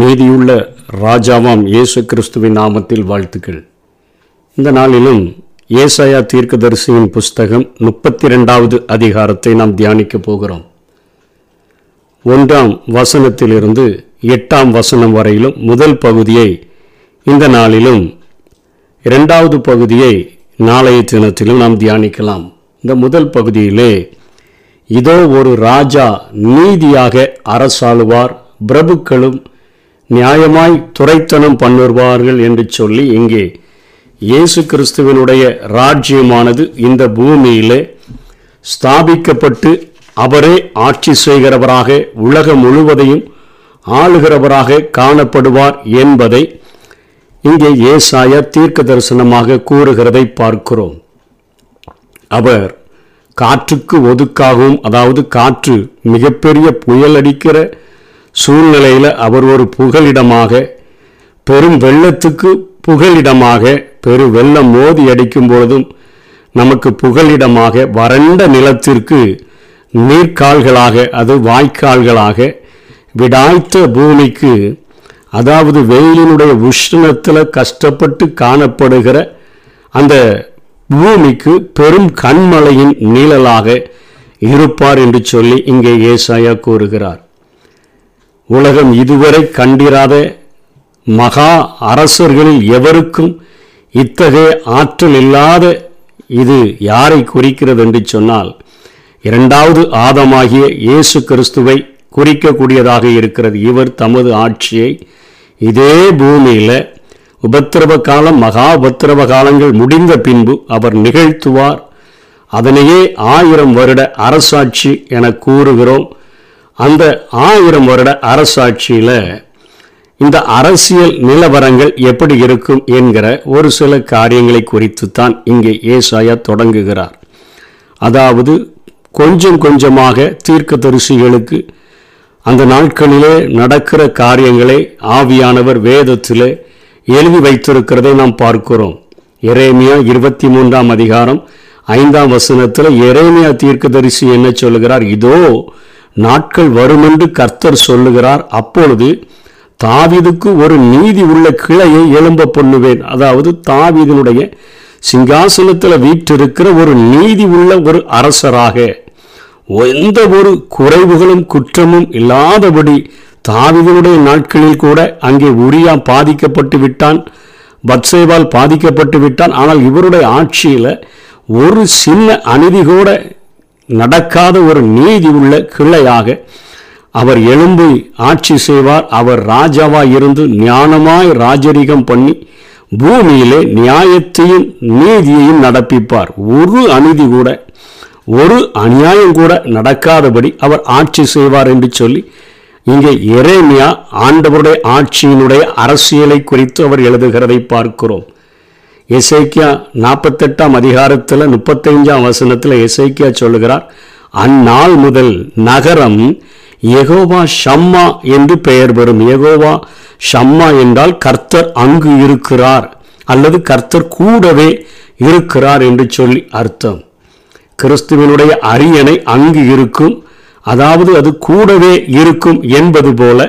நீதியுள்ள ராஜாவாம் இயேசு கிறிஸ்துவின் நாமத்தில் வாழ்த்துக்கள். இந்த நாளிலும் ஏசாயா தீர்க்கதரிசியின் புஸ்தகம் முப்பத்தி ரெண்டாவது அதிகாரத்தை நாம் தியானிக்கப் போகிறோம். ஒன்றாம் வசனத்திலிருந்து எட்டாம் வசனம் வரையிலும் முதல் பகுதியை இந்த நாளிலும் இரண்டாவது பகுதியை நாளைய தினத்திலும் நாம் தியானிக்கலாம். இந்த முதல் பகுதியிலே இதோ ஒரு ராஜா நீதியாக அரசாளுவார் பிரபுக்களும் நியாயமாய் துரைத்தனம் பண்ணுவார்கள் என்று சொல்லி இங்கே இயேசு கிறிஸ்துவனுடைய ராஜ்யமானது இந்த பூமியிலே ஸ்தாபிக்கப்பட்டு அவரே ஆட்சி செய்கிறவராக உலகம் முழுவதையும் ஆளுகிறவராக காணப்படுவார் என்பதை இங்கே ஏசாயா தீர்க்க தரிசனமாக கூறுகிறதை பார்க்கிறோம். அவர் காற்றுக்கு ஒதுக்காகவும் அதாவது காற்று மிகப்பெரிய புயல் அடிக்கிற சூழ்நிலையில் அவர் ஒரு புகலிடமாக பெரும் வெள்ளத்துக்கு புகலிடமாக பெரு வெள்ளம் மோதி அடிக்கும் பொழுதும் நமக்கு புகலிடமாக வறண்ட நிலத்திற்கு நீர்க்கால்களாக அது வாய்க்கால்களாக விடாய்த்த பூமிக்கு அதாவது வெயிலினுடைய உஷ்ணத்தில் கஷ்டப்பட்டு காணப்படுகிற அந்த பூமிக்கு பெரும் கண்மலையின் நீழலாக இருப்பார் என்று சொல்லி இங்கே ஏசாயா கூறுகிறார். உலகம் இதுவரை கண்டிராத மகா அரசர்களில் எவருக்கும் இத்தகைய ஆற்றல் இல்லாத இது யாரை குறிக்கிறது என்று சொன்னால் இரண்டாவது ஆதமாகிய இயேசு கிறிஸ்துவை குறிக்கக்கூடியதாக இருக்கிறது. இவர் தமது ஆட்சியை இதே பூமியில் உபத்திரவ காலம் மகா உபத்திரவ காலங்கள் முடிந்த பின்பு அவர் நிகழ்த்துவார். அதனையே ஆயிரம் வருட அரசாட்சி என கூறுகிறோம். அந்த ஆயிரம் வருட அரசாட்சியில் இந்த அரசியல் நிலவரங்கள் எப்படி இருக்கும் என்கிற ஒரு சில காரியங்களை குறித்து தான் இங்கே ஏசாயா தொடங்குகிறார். அதாவது கொஞ்சம் கொஞ்சமாக தீர்க்கதரிசிகளுக்கு அந்த நாட்களிலே நடக்கிற காரியங்களை ஆவியானவர் வேதத்திலே எழுதி வைத்திருக்கிறதை நாம் பார்க்கிறோம். எரேமியா இருபத்தி மூன்றாம் அதிகாரம் ஐந்தாம் வசனத்தில் எரேமியா தீர்க்கதரிசி என்ன சொல்லுகிறார்? இதோ நாட்கள் வருமென்று கர்த்தர் சொல்லுகிறார். அப்பொழுது தாவிதுக்கு ஒரு நீதி உள்ள கிளையை எழும்ப பண்ணுவேன். அதாவது தாவீதினுடைய சிங்காசனத்தில் வீற்றிருக்கிற ஒரு நீதி உள்ள ஒரு அரசராக. எந்த ஒரு குறைவுகளும் குற்றமும் இல்லாதபடி தாவிதனுடைய நாட்களில் கூட அங்கே உரியா பாதிக்கப்பட்டு விட்டான். பத்சேவால் பாதிக்கப்பட்டு விட்டான். ஆனால் இவருடைய ஆட்சியில் ஒரு சின்ன அநீதி கூட நடக்காத ஒரு நீதி உள்ள கிளையாக அவர் எழும்பி ஆட்சி செய்வார். அவர் ராஜாவாய் இருந்து ஞானமாய் ராஜரிகம் பண்ணி பூமியிலே நியாயத்தையும் நீதியையும் நடப்பிப்பார். ஒரு அநீதி கூட ஒரு அநியாயம் கூட நடக்காதபடி அவர் ஆட்சி செய்வார் என்று சொல்லி இங்கே எரேமியா ஆண்டவருடைய ஆட்சியினுடைய அரசியலை குறித்து அவர் எழுதுகிறதை பார்க்கிறோம். இசைக்கியா நாற்பத்தெட்டாம் அதிகாரத்தில் முப்பத்தைஞ்சாம் வசனத்தில் இசைக்கியா சொல்லுகிறார் அந்நாள் முதல் நகரம் எகோவா ஷம்மா என்று பெயர் பெறும். எகோவா ஷம்மா என்றால் கர்த்தர் அங்கு இருக்கிறார் அல்லது கர்த்தர் கூடவே இருக்கிறார் என்று சொல்லி அர்த்தம். கிறிஸ்துவனுடைய அரியணை அங்கு இருக்கும் அதாவது அது கூடவே இருக்கும் என்பது போல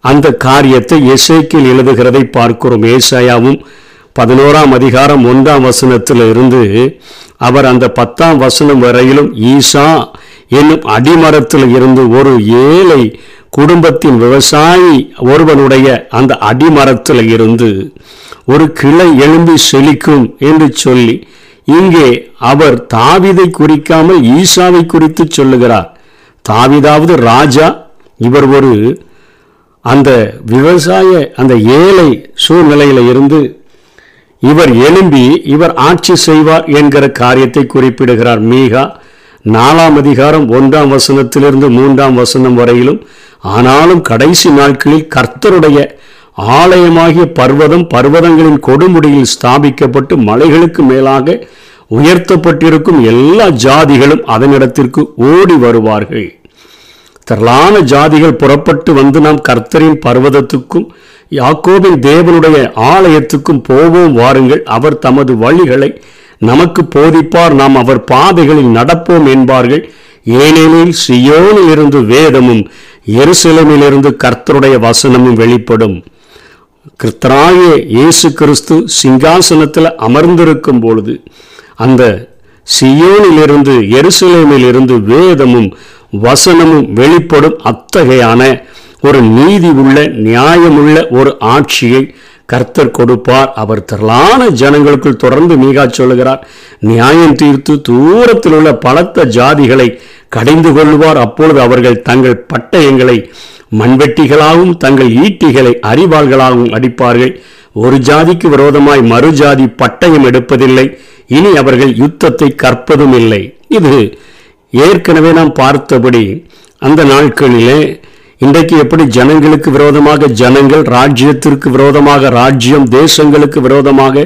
அந்த காரியத்தை எசைக்கில் எழுதுகிறதை பார்க்கிறோம். ஏசாயாவும் பதினோராம் அதிகாரம் ஒன்றாம் வசனத்தில் இருந்து அவர் அந்த பத்தாம் வசனம் வரையிலும் ஈசா என்னும் அடிமரத்தில் இருந்து ஒரு ஏழை குடும்பத்தின் விவசாயி ஒருவனுடைய அந்த அடிமரத்தில் இருந்து ஒரு கிளை எழும்பி செழிக்கும் என்று சொல்லி இங்கே அவர் தாவிதை குறிக்காமல் ஈசாவை குறித்து சொல்லுகிறார். தாவிதாவது ராஜா இவர் ஒரு அந்த விவசாய அந்த ஏழை சூழ்நிலையில் இருந்து இவர் எழும்பி இவர் ஆட்சி செய்வார் என்கிற காரியத்தை குறிப்பிடுகிறார். மீகா நாலாம் அதிகாரம் ஒன்றாம் வசனத்திலிருந்து மூன்றாம் வசனம் வரையிலும் ஆனாலும் கடைசி நாட்களில் கர்த்தருடைய ஆலயமாகிய பர்வதம் பர்வதங்களின் கொடுமுடியில் ஸ்தாபிக்கப்பட்டு மலைகளுக்கு மேலாக உயர்த்தப்பட்டிருக்கும் எல்லா ஜாதிகளும் அதனிடத்திற்கு ஓடி வருவார்கள். திரளான ஜாதிகள் புறப்பட்டு வந்து நாம் கர்த்தரின் பர்வதத்துக்கும் யாக்கோபின் தேவனுடைய ஆலயத்துக்கும் போவோம் வாருங்கள். அவர் தமது வழிகளை நமக்கு போதிப்பார். நாம் அவர் பாதைகளில் நடப்போம் என்பார்கள். ஏனெனில் சியோனில் இருந்து வேதமும் எருசலமிலிருந்து கர்த்தருடைய வசனமும் வெளிப்படும். கிறிஸ்தராகிய இயேசு கிறிஸ்து சிங்காசனத்தில் அமர்ந்திருக்கும் பொழுது அந்த சியோனிலிருந்து எருசலேமிலிருந்து வேதமும் வசனமும் வெளிப்படும். அத்தகையான ஒரு நீதி உள்ள நியாயமுள்ள ஒரு ஆட்சியை கர்த்தர் கொடுப்பார். அவர் திரளான ஜனங்களுக்குள் தொடர்ந்து மீகா சொல்லுகிறார். நியாயம் தீர்த்து தூரத்தில் உள்ள பலத்த ஜாதிகளை கடைந்து கொள்வார் அப்பொழுது அவர்கள் தங்கள் பட்டயங்களை மண்வெட்டிகளாகவும் தங்கள் ஈட்டிகளை அறிவாள்களாகவும் அடிப்பார்கள். ஒரு ஜாதிக்கு விரோதமாய் மறு ஜாதி பட்டயம் எடுப்பதில்லை. இனி அவர்கள் யுத்தத்தை கற்பதும் இல்லை. இது ஏற்கனவே நாம் பார்த்தபடி அந்த நாட்களிலே இன்றைக்கு எப்படி ஜனங்களுக்கு விரோதமாக ஜனங்கள் ராஜ்யத்திற்கு விரோதமாக ராஜ்யம் தேசங்களுக்கு விரோதமாக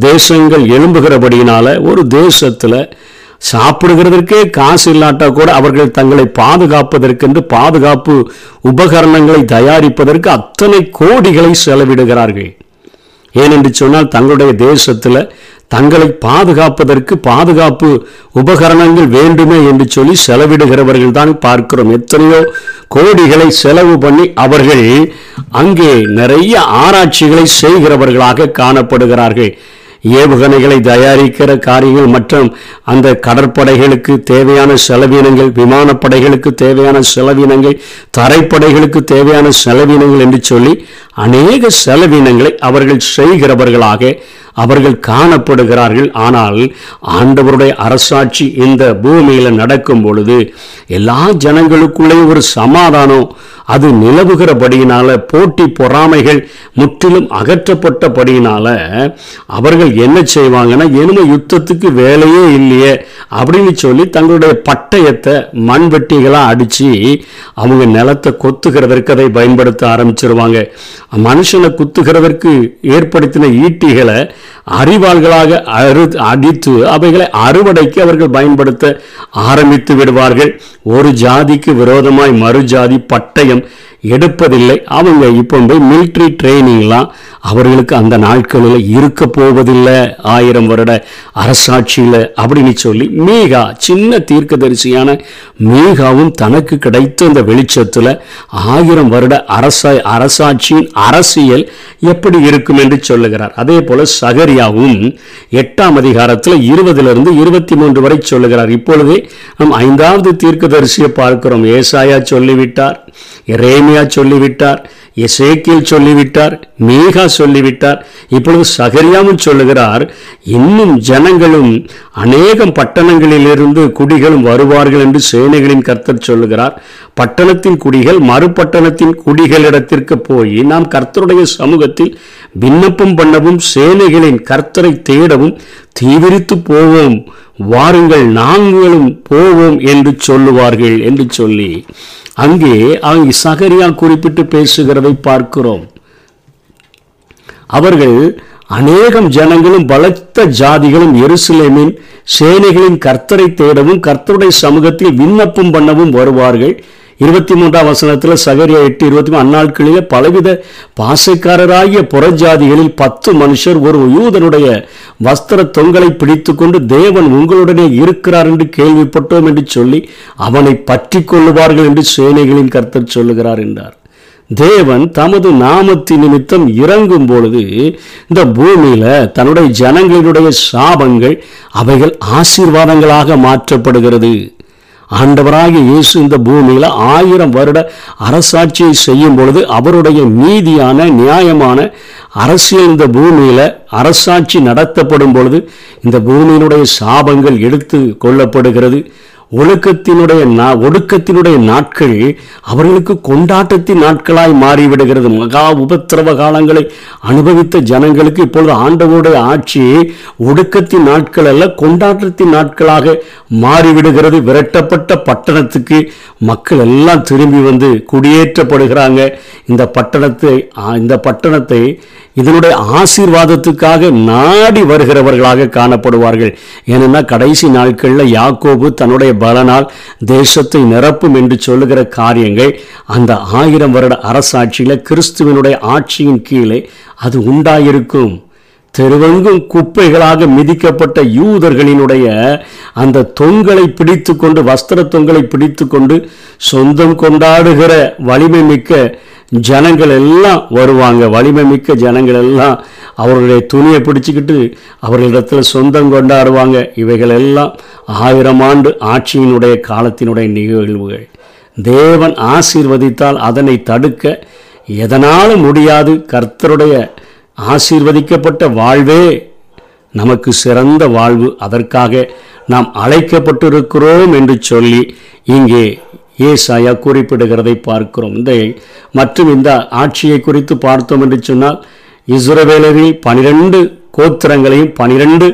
தேசங்கள் எழும்புகிறபடியினால ஒரு தேசத்தில் சாப்பிடுகிறதற்கே காசு இல்லாட்டா கூட அவர்கள் தங்களை பாதுகாப்பதற்கென்று பாதுகாப்பு உபகரணங்களை தயாரிப்பதற்கு அத்தனை கோடிகளை செலவிடுகிறார்கள். ஏனென்று சொன்னால் தங்களுடைய தேசத்தில் தங்களை பாதுகாப்பதற்கு பாதுகாப்பு உபகரணங்கள் வேண்டுமே என்று சொல்லி செலவிடுகிறவர்கள் தான் பார்க்கிறோம். எத்தனையோ கோடிகளை செலவு பண்ணி அவர்கள் அங்கே நிறைய ஆராய்ச்சிகளை செய்கிறவர்களாக காணப்படுகிறார்கள். ஏவுகணைகளை தயாரிக்கிற காரியங்கள் மற்றும் அந்த கடற்படைகளுக்கு தேவையான செலவினங்கள் விமானப்படைகளுக்கு தேவையான செலவினங்கள் தரைப்படைகளுக்கு தேவையான செலவினங்கள் என்று சொல்லி அநேக செலவினங்களை அவர்கள் செய்கிறவர்களாக அவர்கள் காணப்படுகிறார்கள். ஆனால் ஆண்டவருடைய அரசாட்சி இந்த பூமியில் நடக்கும் பொழுது எல்லா ஜனங்களுக்குள்ளே ஒரு சமாதானம் அது நிலவுகிறபடியினால போட்டி பொறாமைகள் முற்றிலும் அகற்றப்பட்டபடியினால அவர்கள் என்ன செய்வாங்கன்னா இனிமே யுத்தத்துக்கு வேலையே இல்லையே அப்படின்னு சொல்லி தங்களுடைய பட்டயத்தை மண்வெட்டிகளாக அடித்து அவங்க நிலத்தை கொத்துகிறதற்கு அதை பயன்படுத்த ஆரம்பிச்சிருவாங்க. மனுஷனை குத்துகிறதற்கு ஏற்படுத்தின ஈட்டிகளை அறிவாள்களாக அறு அடித்து அவைகளை அறுவடைக்கு அவர்கள் பயன்படுத்த ஆரம்பித்து விடுவார்கள். ஒரு ஜாதிக்கு விரோதமாய் மறு ஜாதி பட்டயம் எடுப்பதில்லை. அவங்க இப்போ போய் மிலிட்ரி ட்ரைனிங்லாம் அவர்களுக்கு அந்த நாட்களில் இருக்க போவதில்லை. ஆயிரம் வருட அரசாட்சியில் அப்படின்னு சொல்லி மீகா சின்ன தீர்க்கதரிசியான மீகாவும் தனக்கு கிடைத்த இந்த வெளிச்சத்தில் ஆயிரம் வருட அரச அரசாட்சியின் அரசியல் எப்படி இருக்கும் என்று சொல்லுகிறார். அதே போல சகரியாவும் எட்டாம் அதிகாரத்தில் இருபதிலிருந்து இருபத்தி மூன்று வரை சொல்லுகிறார். இப்பொழுதே நம் ஐந்தாவது தீர்க்கதரிசியை பார்க்கிறோம். ஏசாயா சொல்லிவிட்டார் எரேமியா சொல்லிவிட்டார் எசேக்கில் சொல்லிவிட்டார் மீகா சொல்லிவிட்டார். இப்பொழுது சகரியாவும் சொல்லுகிறார் இன்னும் ஜனங்களும் அநேகம் பட்டணங்களிலிருந்து குடிகளும் வருவார்கள் என்று சேனைகளின் கர்த்தர் சொல்லுகிறார். பட்டணத்தின் குடிகள் மறுபட்டணத்தின் குடிகளிடத்திற்கு போய் நாம் கர்த்தருடைய சமூகத்தில் விண்ணப்பம் பண்ணவும் சேனைகளின் கர்த்தரை தேடவும் தீவிரித்து போவோம். வாருங்கள் நாங்களும் போவோம் என்று சொல்லுவார்கள் என்று சொல்லி அங்கே அவங்க சகரியா குறிப்பிட்டு பேசுகிறதை பார்க்கிறோம். அவர்கள் அநேகம் ஜனங்களும் பலத்த ஜாதிகளும் எருசலேமின் சேனைகளின் கர்த்தரை தேடவும் கர்த்தருடைய சமூகத்தில் விண்ணப்பம் பண்ணவும் வருவார்கள். இருபத்தி மூன்றாம் வசனத்தில் சகரியா எட்டு இருபத்தி மூணு அந்நாட்களிலே பலவித பாசைக்காரராகிய புறஜாதிகளில் பத்து மனுஷர் ஒரு யூதனுடைய வஸ்திர தொங்கலை பிடித்து கொண்டு தேவன் உங்களுடனே இருக்கிறார் என்று கேள்விப்பட்டோம் என்று சொல்லி அவனை பற்றி கொள்ளுவார்கள் என்று சேனைகளின் கர்த்தர் சொல்லுகிறார் என்றார். தேவன் தமது நாமத்தின் நிமித்தம் இறங்கும் பொழுது இந்த பூமியில தன்னுடைய ஜனங்களினுடைய சாபங்கள் அவைகள் ஆசீர்வாதங்களாக மாற்றப்படுகிறது. ஆண்டவராகிய இயேசு இந்த பூமியில் ஆயிரம் வருட அரசாட்சியை செய்யும் பொழுது அவருடைய நீதியான நியாயமான அரசியல் இந்த பூமியில் அரசாட்சி நடத்தப்படும் பொழுது இந்த பூமியினுடைய சாபங்கள் எடுத்து கொள்ளப்படுகிறது. ஒழுக்கத்தினுடைய நா- ஒடுக்கத்தினுடைய நாட்கள் அவர்களுக்கு கொண்டாட்டத்தின் நாட்களாய் மாறிவிடுகிறது. மகா உபத்திரவ காலங்களை அனுபவித்த ஜனங்களுக்கு இப்பொழுது ஆண்டவருடைய ஆட்சி ஒடுக்கத்தின் நாட்கள் அல்ல கொண்டாட்டத்தின் நாட்களாக மாறிவிடுகிறது. விரட்டப்பட்ட பட்டணத்துக்கு மக்கள் எல்லாம் திரும்பி வந்து குடியேற்றப்படுகிறாங்க. இந்த பட்டணத்தை இந்த பட்டணத்தை இதனுடைய ஆசீர்வாதத்துக்காக நாடி வருகிறவர்களாக காணப்படுவார்கள். ஏனென்னா கடைசி நாட்களில் யாக்கோபு தன்னுடைய பலனால் தேசத்தை நிரப்பும் என்று சொல்லுகிற காரியங்கள் அந்த ஆயிரம் வருட அரசாட்சியில் கிறிஸ்துவனுடைய ஆட்சியின் கீழே அது உண்டாயிருக்கும். தெருவெங்கும் குப்பைகளாக மிதிக்கப்பட்ட யூதர்களினுடைய அந்த தொங்கலை பிடித்து கொண்டு வஸ்திர தொங்கலை பிடித்து கொண்டு சொந்தம் கொண்டாடுகிற வலிமை மிக்க ஜனங்கள் எல்லாம் வருவாங்க. வலிமை மிக்க ஜனங்கள் எல்லாம் அவர்களுடைய துணியை பிடிச்சிக்கிட்டு அவர்களிடத்தில் சொந்தம் கொண்டாடுவாங்க. இவைகள் எல்லாம் ஆயிரம் ஆண்டு ஆட்சியினுடைய காலத்தினுடைய நிகழ்வுகள். தேவன் ஆசீர்வதித்தால் அதனை தடுக்க எதனாலும் முடியாது. கர்த்தருடைய ஆசீர்வதிக்கப்பட்ட வாழ்வே நமக்கு சிறந்த வாழ்வு. அதற்காக நாம் அழைக்கப்பட்டிருக்கிறோம் என்று சொல்லி இங்கே ஏசாயா குறிப்பிடுகிறதை பார்க்கிறோம். இந்த மற்றும் இந்த ஆட்சியை குறித்து பார்த்தோம் என்று சொன்னால் இஸ்ரவேலரில் பனிரெண்டு கோத்திரங்களையும் பனிரெண்டு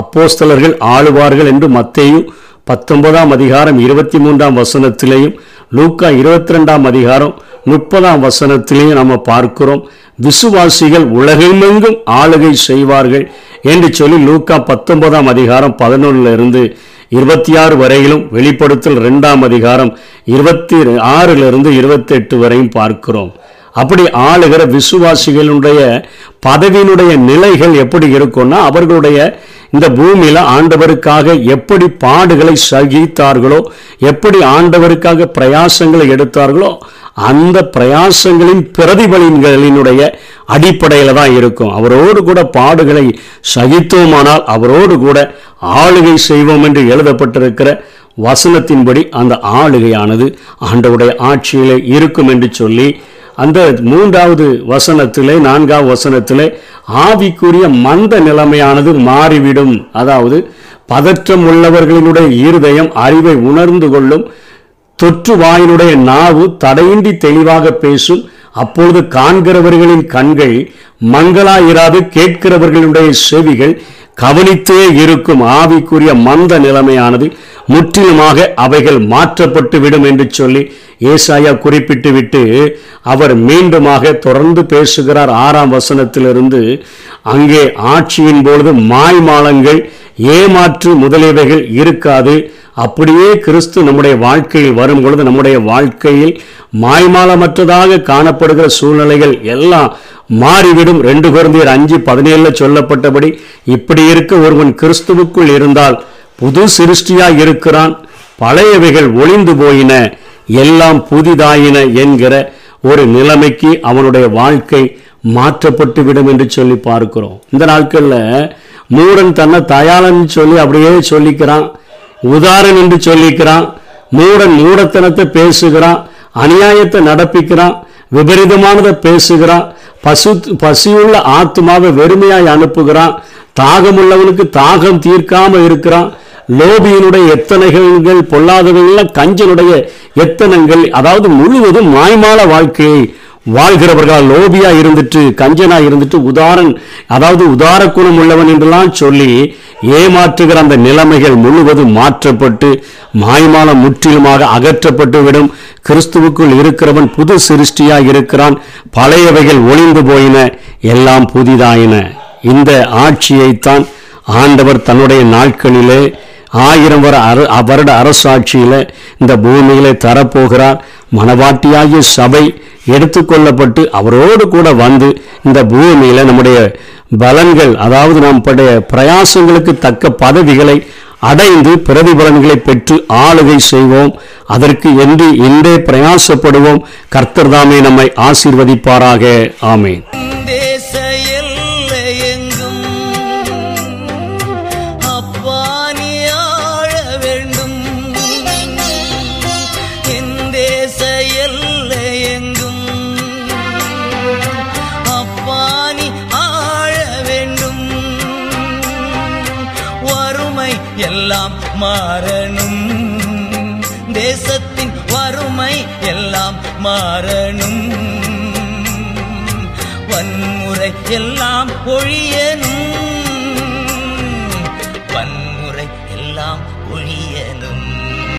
அப்போஸ்தலர்கள் ஆளுவார்கள் என்று மத்தையும் பத்தொன்பதாம் அதிகாரம் இருபத்தி மூன்றாம் வசனத்திலேயும் லூக்கா இருபத்தி ரெண்டாம் அதிகாரம் முப்பதாம் வசனத்திலையும் நம்ம பார்க்கிறோம் விசுவாசிகள் உலகமெங்கும் ஆளுகை செய்வார்கள் என்று சொல்லி லூக்கா பத்தொன்பதாம் அதிகாரம் பதினொன்னுல இருந்து இருபத்தி ஆறு வரையிலும் வெளிப்படுத்தல் ரெண்டாம் அதிகாரம் இருபத்தி ஆறிலிருந்து இருபத்தி எட்டு வரையும் பார்க்கிறோம். அப்படி ஆளுகிற விசுவாசிகளுடைய பதவியினுடைய நிலைகள் எப்படி இருக்கும்னா அவர்களுடைய இந்த பூமியில ஆண்டவருக்காக எப்படி பாடுகளை சகித்தார்களோ எப்படி ஆண்டவருக்காக பிரயாசங்களை எடுத்தார்களோ அந்த பிரயாசங்களின் பிரதிபலின்களினுடைய அடிப்படையில் தான் இருக்கும். அவரோடு கூட பாடுகளை சகித்தோமானால் அவரோடு கூட ஆளுகை செய்வோம் என்று எழுதப்பட்டிருக்கிற வசனத்தின்படி அந்த ஆளுகையானது ஆண்டவுடைய ஆட்சியிலே இருக்கும் என்று சொல்லி அந்த மூன்றாவது வசனத்திலே நான்காவது வசனத்திலே ஆவிக்குரிய மந்த நிலைமையானது மாறிவிடும். அதாவது பதற்றம் உள்ளவர்களினுடைய இருதயம் அறிவை உணர்ந்து கொள்ளும் தொற்று வாயினுடைய நாவு தடையின்றி தெளிவாக பேசும் அப்பொழுது காண்கிறவர்களின் கண்கள் மங்களாயிராது கேட்கிறவர்களுடைய செவிகள் கவனித்தே இருக்கும் ஆவிக்குரிய மந்த நிலைமையானது முற்றிலுமாக அவைகள் மாற்றப்பட்டு விடும் என்று சொல்லி ஏசாயா குறிப்பிட்டு விட்டு அவர் மீண்டுமாக தொடர்ந்து பேசுகிறார். ஆறாம் வசனத்திலிருந்து அங்கே ஆட்சியின் பொழுது மாய்மாலங்கள் ஏமாற்று முதலியவைகள் இருக்காது. அப்படியே கிறிஸ்து நம்முடைய வாழ்க்கையில் வரும் பொழுது நம்முடைய வாழ்க்கையில் மாய்மாலமற்றதாக காணப்படுகிற சூழ்நிலைகள் எல்லாம் மாறிவிடும். ரெண்டு குழந்தையர் அஞ்சு பதினேழுல சொல்லப்பட்டபடி இப்படி இருக்க ஒருவன் கிறிஸ்துவுக்குள் இருந்தால் புது சிருஷ்டியாய் இருக்கிறான். பழையவைகள் ஒளிந்து போயின. எல்லாம் புதிதாயின என்கிற ஒரு நிலைமைக்கு அவனுடைய வாழ்க்கை மாற்றப்பட்டு விடும் என்று சொல்லி பார்க்கிறோம். இந்த நாட்களில் மூடன் தன்னை தயாளன் சொல்லி அப்படியே சொல்லிக்கிறான். உதாரணம் என்று சொல்லிக்கிறான். மூடன் மூடத்தனத்தை பேசுகிறான். அநியாயத்தை நடப்பிக்கிறான். விபரீதமானதை பேசுகிறான். பசு பசியுள்ள ஆத்மாவை வெறுமையாய் அனுப்புகிறான். தாகமுள்ளவனுக்கு தாகம் தீர்க்காமல் இருக்கிறான். லோபியினுடைய எத்தனைகள் பொல்லாதவர்கள் கஞ்சனுடைய எத்தனங்கள் அதாவது முழுவதும் மாய்மால வாழ்க்கையை வாழ்கிறவர்கள் லோபியா இருந்துட்டு கஞ்சனா இருந்துட்டு உதாரன் அதாவது உதார குணம் உள்ளவன் என்றெல்லாம் சொல்லி ஏமாற்றுகிற அந்த நிலைமைகள் முழுவதும் மாற்றப்பட்டு மாய்மாலம் முற்றிலுமாக அகற்றப்பட்டு விடும் கிறிஸ்துவுக்குள் இருக்கிறவன் புது சிருஷ்டியாக இருக்கிறான். பழையவைகள் ஒளிந்து போயின. எல்லாம் புதிதாயின. இந்த ஆட்சியைத்தான் ஆண்டவர் தன்னுடைய நாட்களிலே ஆயிரம் வர அர வருட அரசாட்சியில் இந்த பூமியிலே தரப்போகிறார். மனவாட்டியாகிய சபை எடுத்துக்கொள்ளப்பட்டு அவரோடு கூட வந்து இந்த பூமியில் நம்முடைய பலன்கள் அதாவது நம்முடைய பிரயாசங்களுக்கு தக்க பதவிகளை அடைந்து பிரதிபலன்களை பெற்று ஆளுகை செய்வோம். அதற்கு என்று இன்றே பிரயாசப்படுவோம். கர்த்தர்தாமே நம்மை ஆசீர்வதிப்பாராக. ஆமேன். எல்லாம் மாறணும். தேசத்தின் வறுமை எல்லாம் மாறணும். வன்முறை எல்லாம் ஒழியனும்